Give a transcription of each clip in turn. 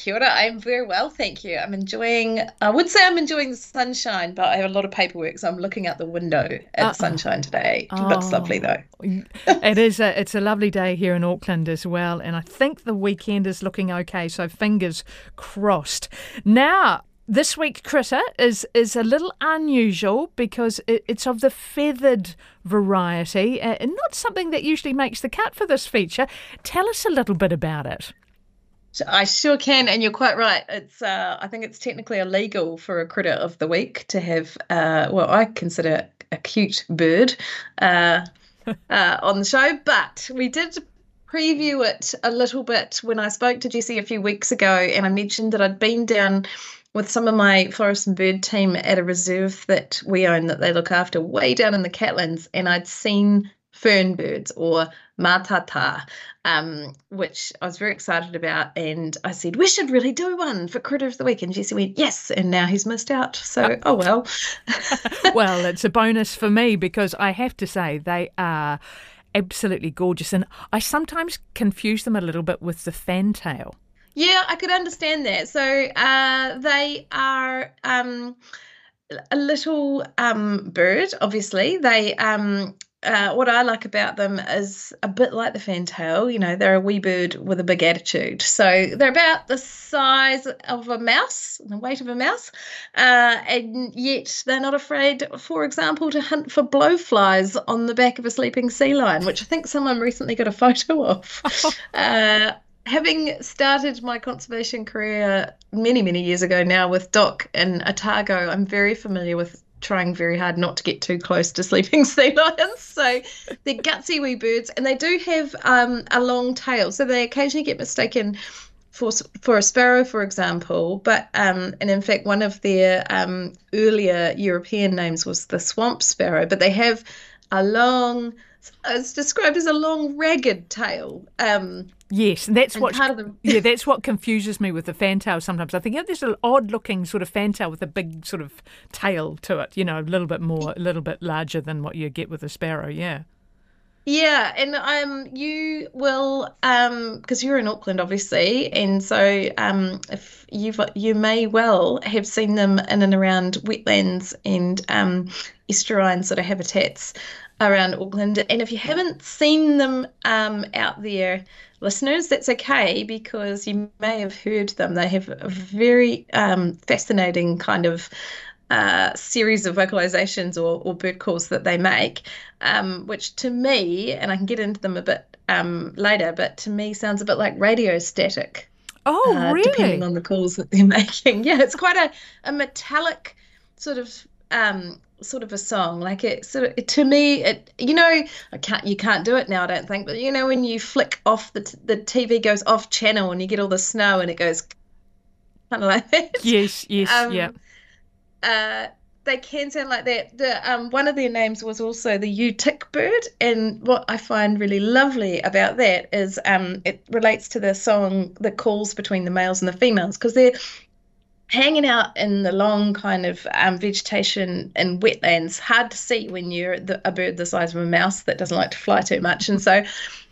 Kia ora. I'm very well, thank you. I'm enjoying, I would say I'm enjoying the sunshine, but I have a lot of paperwork, so I'm looking out the window at uh, sunshine today. Oh, it's lovely though. it is. A, it's a lovely day here in Auckland as well, and I think the weekend is looking okay. So fingers crossed. Now, this week critter is is a little unusual because it, it's of the feathered variety uh, and not something that usually makes the cut for this feature. Tell us a little bit about it. I sure can, and you're quite right. It's uh, I think it's technically illegal for a critter of the week to have uh, well, I consider a cute bird uh, uh, on the show, but we did preview it a little bit when I spoke to Jesse a few weeks ago, and I mentioned that I'd been down with some of my forest and bird team at a reserve that we own that they look after way down in the Catlins, and I'd seen fern birds or matata, um, which I was very excited about. And I said, we should really do one for Critter of the Week. And Jesse went, yes. And now he's missed out. So, oh well. well, it's a bonus for me because I have to say they are absolutely gorgeous. And I sometimes confuse them a little bit with the fantail. Yeah, I could understand that. So uh, they are um, a little um, bird, obviously. They um, uh, what I like about them is a bit like the fantail. You know, they're a wee bird with a big attitude. So they're about the size of a mouse, the weight of a mouse, uh, and yet they're not afraid, for example, to hunt for blowflies on the back of a sleeping sea lion, which I think someone recently got a photo of. uh, having started my conservation career many, many years ago now with Doc and Otago, I'm very familiar with trying very hard not to get too close to sleeping sea lions. So they're gutsy wee birds, and they do have um, a long tail. So they occasionally get mistaken for for a sparrow, for example. But um, and in fact, one of their um, earlier European names was the swamp sparrow. But they have a long it's described as a long ragged tail. Um, yes, that's what yeah, that's what confuses me with the fantail. Sometimes I think yeah, there's an odd looking sort of fantail with a big sort of tail to it. You know, a little bit more, a little bit larger than what you get with a sparrow. Yeah. Yeah, and um, you will um, because you're in Auckland, obviously, and so um, if you've you may well have seen them in and around wetlands and um, estuarine sort of habitats around Auckland. And if you haven't seen them um, out there, listeners, that's okay because you may have heard them. They have a very um, fascinating kind of uh, series of vocalizations or, or, bird calls that they make, um, which to me, and I can get into them a bit um, later, but to me sounds a bit like radio static. Oh, uh, really? Depending on the calls that they're making. Yeah, it's quite a, a metallic sort of um, sort of a song like it sort of to me it you know i can't you can't do it now i don't think but you know when you flick off the the tv goes off channel and you get all the snow and it goes kind of like that yes yes um, yeah uh they can sound like that. The um, one of their names was also the Utik bird, and what I find really lovely about that is um, it relates to the song, the calls between the males and the females, because they're hanging out in the long kind of um, vegetation and wetlands, hard to see when you're the, a bird the size of a mouse that doesn't like to fly too much. And so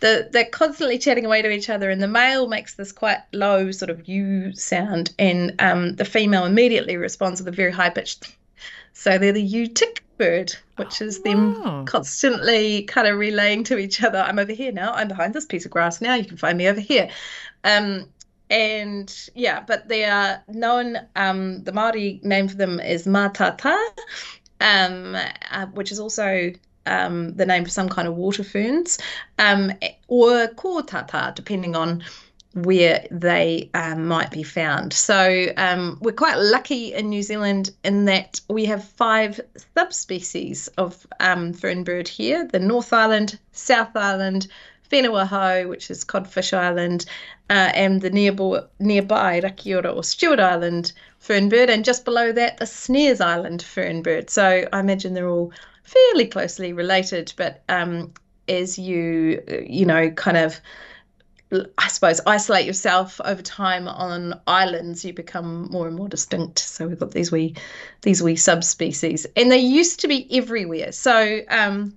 the, they're constantly chatting away to each other, and the male makes this quite low sort of U sound, and um, the female immediately responds with a very high pitched. So they're the Utik bird, which is them constantly kind of relaying to each other, I'm over here now, I'm behind this piece of grass now, you can find me over here. Um, and yeah, but they are known. Um, the Maori name for them is matata, um, uh, which is also um, the name for some kind of water ferns, um, or kōtata, depending on where they um, might be found. So um, we're quite lucky in New Zealand in that we have five subspecies of um, fern bird here: the North Island, South Island, Whenua which is Codfish Island, uh, and the nearby, nearby Rakiura or Stewart Island fernbird, and just below that, the Snares Island fernbird. So I imagine they're all fairly closely related, but um, as you, you know, kind of I suppose isolate yourself over time on islands, you become more and more distinct. So we've got these wee, these wee subspecies, and they used to be everywhere. So um,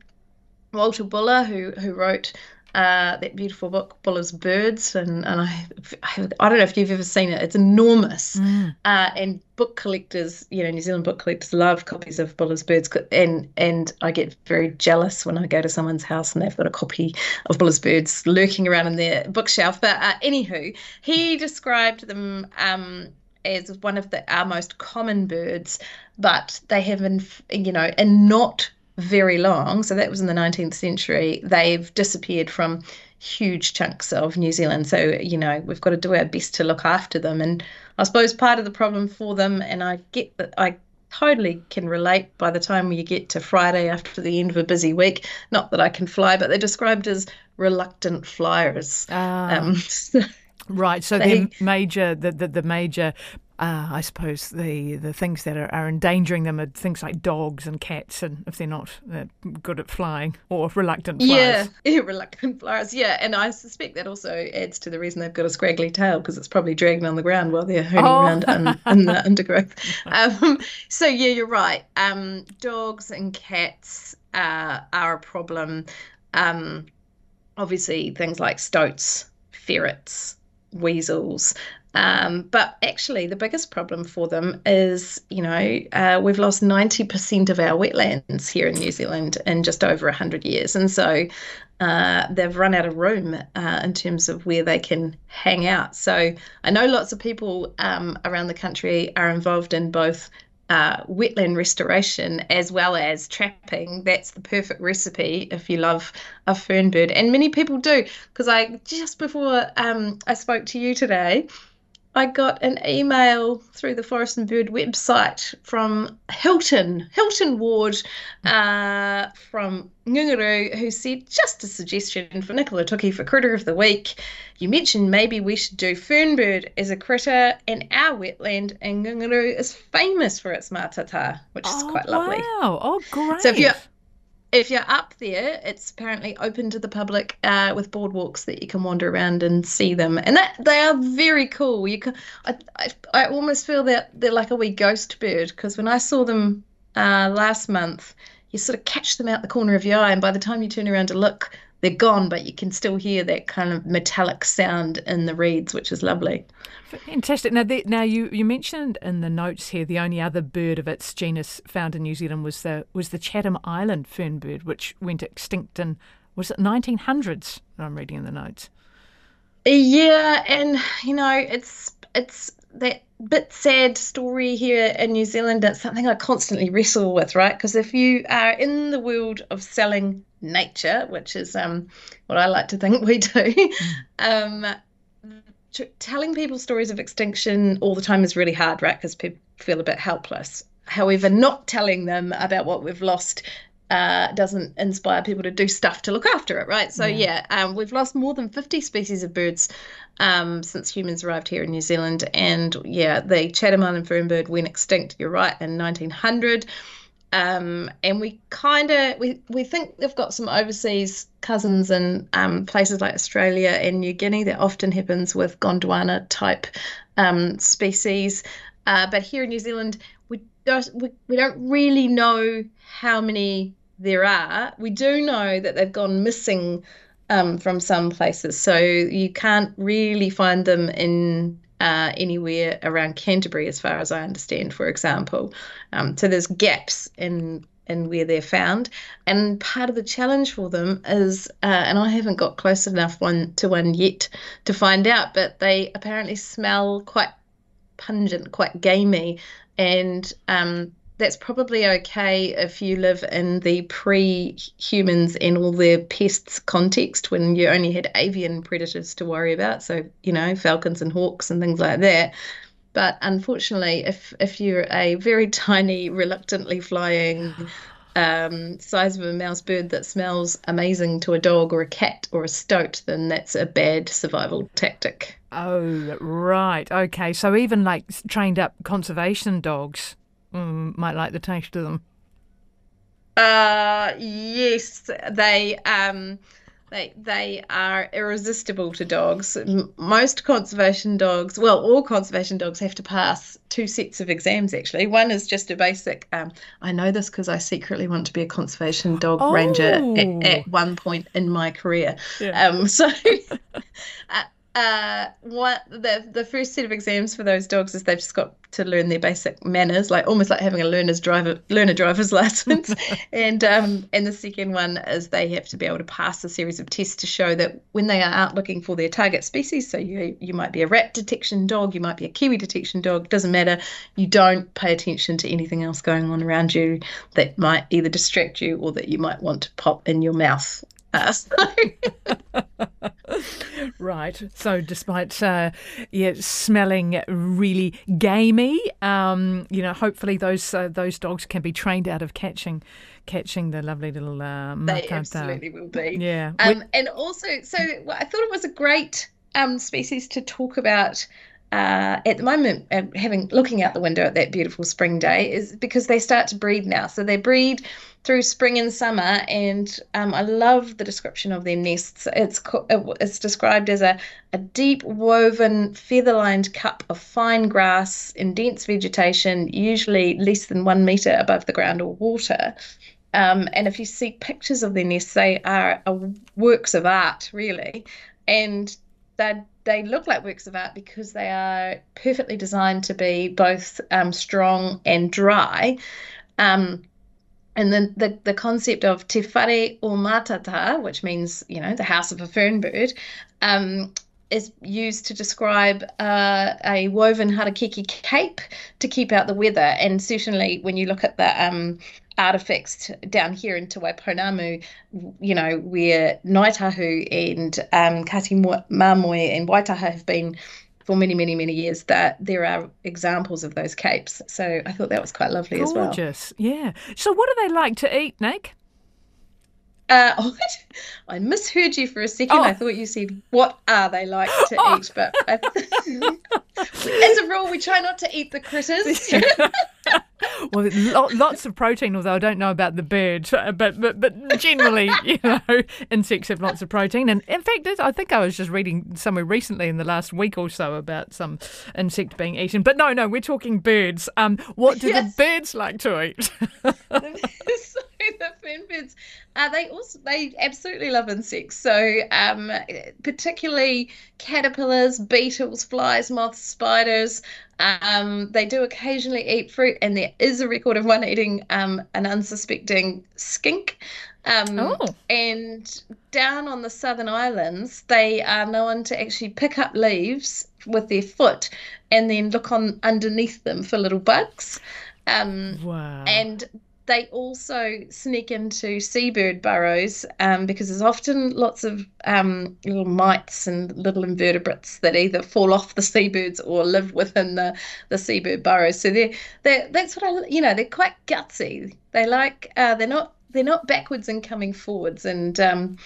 Walter Buller, who who wrote uh, that beautiful book, Buller's Birds, and, and I, I, don't know if you've ever seen it. It's enormous, mm. uh, and book collectors, you know, New Zealand book collectors love copies of Buller's Birds, and and I get very jealous when I go to someone's house and they've got a copy of Buller's Birds lurking around in their bookshelf. But uh, anywho, he described them. Um, as one of the our most common birds, but they have, in, you know, and not very long, so that was in the 19th century, they've disappeared from huge chunks of New Zealand. So, you know, we've got to do our best to look after them. And I suppose part of the problem for them, and I get that I totally can relate by the time you get to Friday after the end of a busy week. Not that I can fly, but they're described as reluctant flyers. Ah. Um, right. So they, the major, the, the, the major uh, I suppose the the things that are, are, endangering them are things like dogs and cats, and if they're not uh, good at flying or reluctant flyers. Yeah, yeah, reluctant flyers. Yeah, and I suspect that also adds to the reason they've got a scraggly tail because it's probably dragging on the ground while they're hooning oh. around in, in, the undergrowth. Um, so yeah, you're right. Um, dogs and cats uh, are a problem. Um, obviously, things like stoats, ferrets, weasels, um, but actually, the biggest problem for them is, you know, uh, we've lost 90% of our wetlands here in New Zealand in just over 100 years. And so uh, they've run out of room uh, in terms of where they can hang out. So I know lots of people um, around the country are involved in both uh, wetland restoration as well as trapping. That's the perfect recipe if you love a fern bird, and many people do. Because I just before um, I spoke to you today, I got an email through the Forest and Bird website from Hilton, Hilton Ward uh, from Ngunguru, who said, just a suggestion for Nicola Toki for Critter of the Week. You mentioned maybe we should do Fernbird as a critter, and our wetland in Ngunguru is famous for its matata, which is oh, quite lovely. Wow, oh, great. So if you're if you're up there, it's apparently open to the public uh, with boardwalks that you can wander around and see them, and that they are very cool. You can, I, I, I almost feel that they're like a wee ghost bird because when I saw them uh, last month, you sort of catch them out the corner of your eye, and by the time you turn around to look, they're gone, but you can still hear that kind of metallic sound in the reeds, which is lovely. Fantastic. Now, the, now you, you mentioned in the notes here the only other bird of its genus found in New Zealand was the was the Chatham Island fernbird, which went extinct in was it 1900s? I'm reading in the notes. Yeah, and you know it's it's that bit sad story here in New Zealand. It's something I constantly wrestle with, right? Because if you are in the world of selling nature, which is um, what I like to think we do, um, t- telling people stories of extinction all the time is really hard, right? Because people feel a bit helpless. However, not telling them about what we've lost uh, doesn't inspire people to do stuff to look after it, right? So yeah, yeah um, we've lost more than 50 species of birds um, since humans arrived here in New Zealand, and yeah, the Chatham Island fernbird went extinct. You're right in 1900. Um, and we kind of we, we think they've got some overseas cousins in um, places like Australia and New Guinea. That often happens with Gondwana type um, species, uh, but here in New Zealand don't we, we don't really know how many there are. We do know that they've gone missing um, from some places, so you can't really find them in uh, anywhere around Canterbury, as far as I understand, for example. Um, so there's gaps in in where they're found, and part of the challenge for them is, uh, and I haven't got close enough one to one yet to find out, but they apparently smell quite pungent, quite gamey, and um, that's probably okay if you live in the pre humans and all their pests context when you only had avian predators to worry about. So, you know, falcons and hawks and things like that. But unfortunately, if, if you're a very tiny, reluctantly flying, um, size of a mouse bird that smells amazing to a dog or a cat or a stoat, then that's a bad survival tactic. Oh, right. Okay. So even like trained up conservation dogs mm, might like the taste of them. Uh, yes, they. Um, They they are irresistible to dogs. Most conservation dogs, well, all conservation dogs have to pass two sets of exams. Actually, one is just a basic. Um, I know this because I secretly want to be a conservation dog oh. ranger at, Oh. at one point in my career. Yeah. Um, so. uh, uh, what the the first set of exams for those dogs is they've just got to learn their basic manners, like almost like having a learner's driver learner driver's license. and um, and the second one is they have to be able to pass a series of tests to show that when they are out looking for their target species, so you you might be a rat detection dog, you might be a kiwi detection dog, doesn't matter. You don't pay attention to anything else going on around you that might either distract you or that you might want to pop in your mouth. Uh, so Right. So, despite uh, yeah, smelling really gamey, um, you know, hopefully those uh, those dogs can be trained out of catching catching the lovely little uh, they absolutely will be. Yeah. Um, and also, so I thought it was a great um, species to talk about uh, at the moment, uh, having looking out the window at that beautiful spring day, is because they start to breed now. So they breed through spring and summer, and um, I love the description of their nests. It's it's described as a a deep woven feather-lined cup of fine grass in dense vegetation, usually less than one meter above the ground or water. Um, and if you see pictures of their nests, they are works of art, really. And they they look like works of art because they are perfectly designed to be both um, strong and dry. Um, and then the, the concept of te whare o matata, which means, you know, the house of a fern bird, um, is used to describe uh, a woven harakeke cape to keep out the weather. And certainly when you look at the um, artifacts down here in Te Waipounamu, you know, where Ngaitahu and um, Kati and Waitaha have been for many, many, many years, that there are examples of those capes. So I thought that was quite lovely as well. Gorgeous. Yeah. So, what do they like to eat, Nick? Uh, I misheard you for a second. Oh. I thought you said, "What are they like to Oh. eat?" But I, as a rule, we try not to eat the critters. well, lots of protein, although I don't know about the bird, but but but generally, you know, insects have lots of protein. And in fact, I think I was just reading somewhere recently in the last week or so about some insect being eaten. But no, no, we're talking birds. Um, what do Yes. the birds like to eat? the fern uh, they also they absolutely love insects. So um, particularly caterpillars, beetles, flies, moths, spiders. Um, they do occasionally eat fruit, and there is a record of one eating um, an unsuspecting skink. Um, Oh. And down on the southern islands, they are known to actually pick up leaves with their foot and then look on underneath them for little bugs. Um, wow. and they also sneak into seabird burrows um, because there's often lots of um, little mites and little invertebrates that either fall off the seabirds or live within the, the seabird burrows. So they're, they're that's what I you know they're quite gutsy. They like uh, they're not they're not backwards and coming forwards. And um,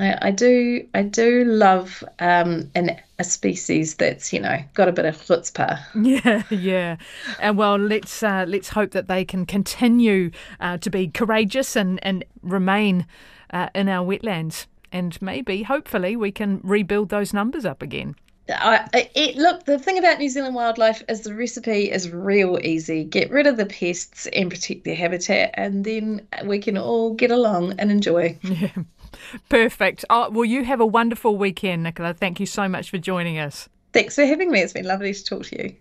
I, I do I do love um, an a species that's you know got a bit of chutzpah. Yeah, yeah, and well, let's uh, let's hope that they can continue uh, to be courageous and and remain uh, in our wetlands, and maybe, hopefully, we can rebuild those numbers up again. I, it, look, the thing about New Zealand wildlife is the recipe is real easy. Get rid of the pests and protect their habitat, and then we can all get along and enjoy. Yeah, perfect. Oh, well, you have a wonderful weekend, Nicola. Thank you so much for joining us. Thanks for having me. It's been lovely to talk to you.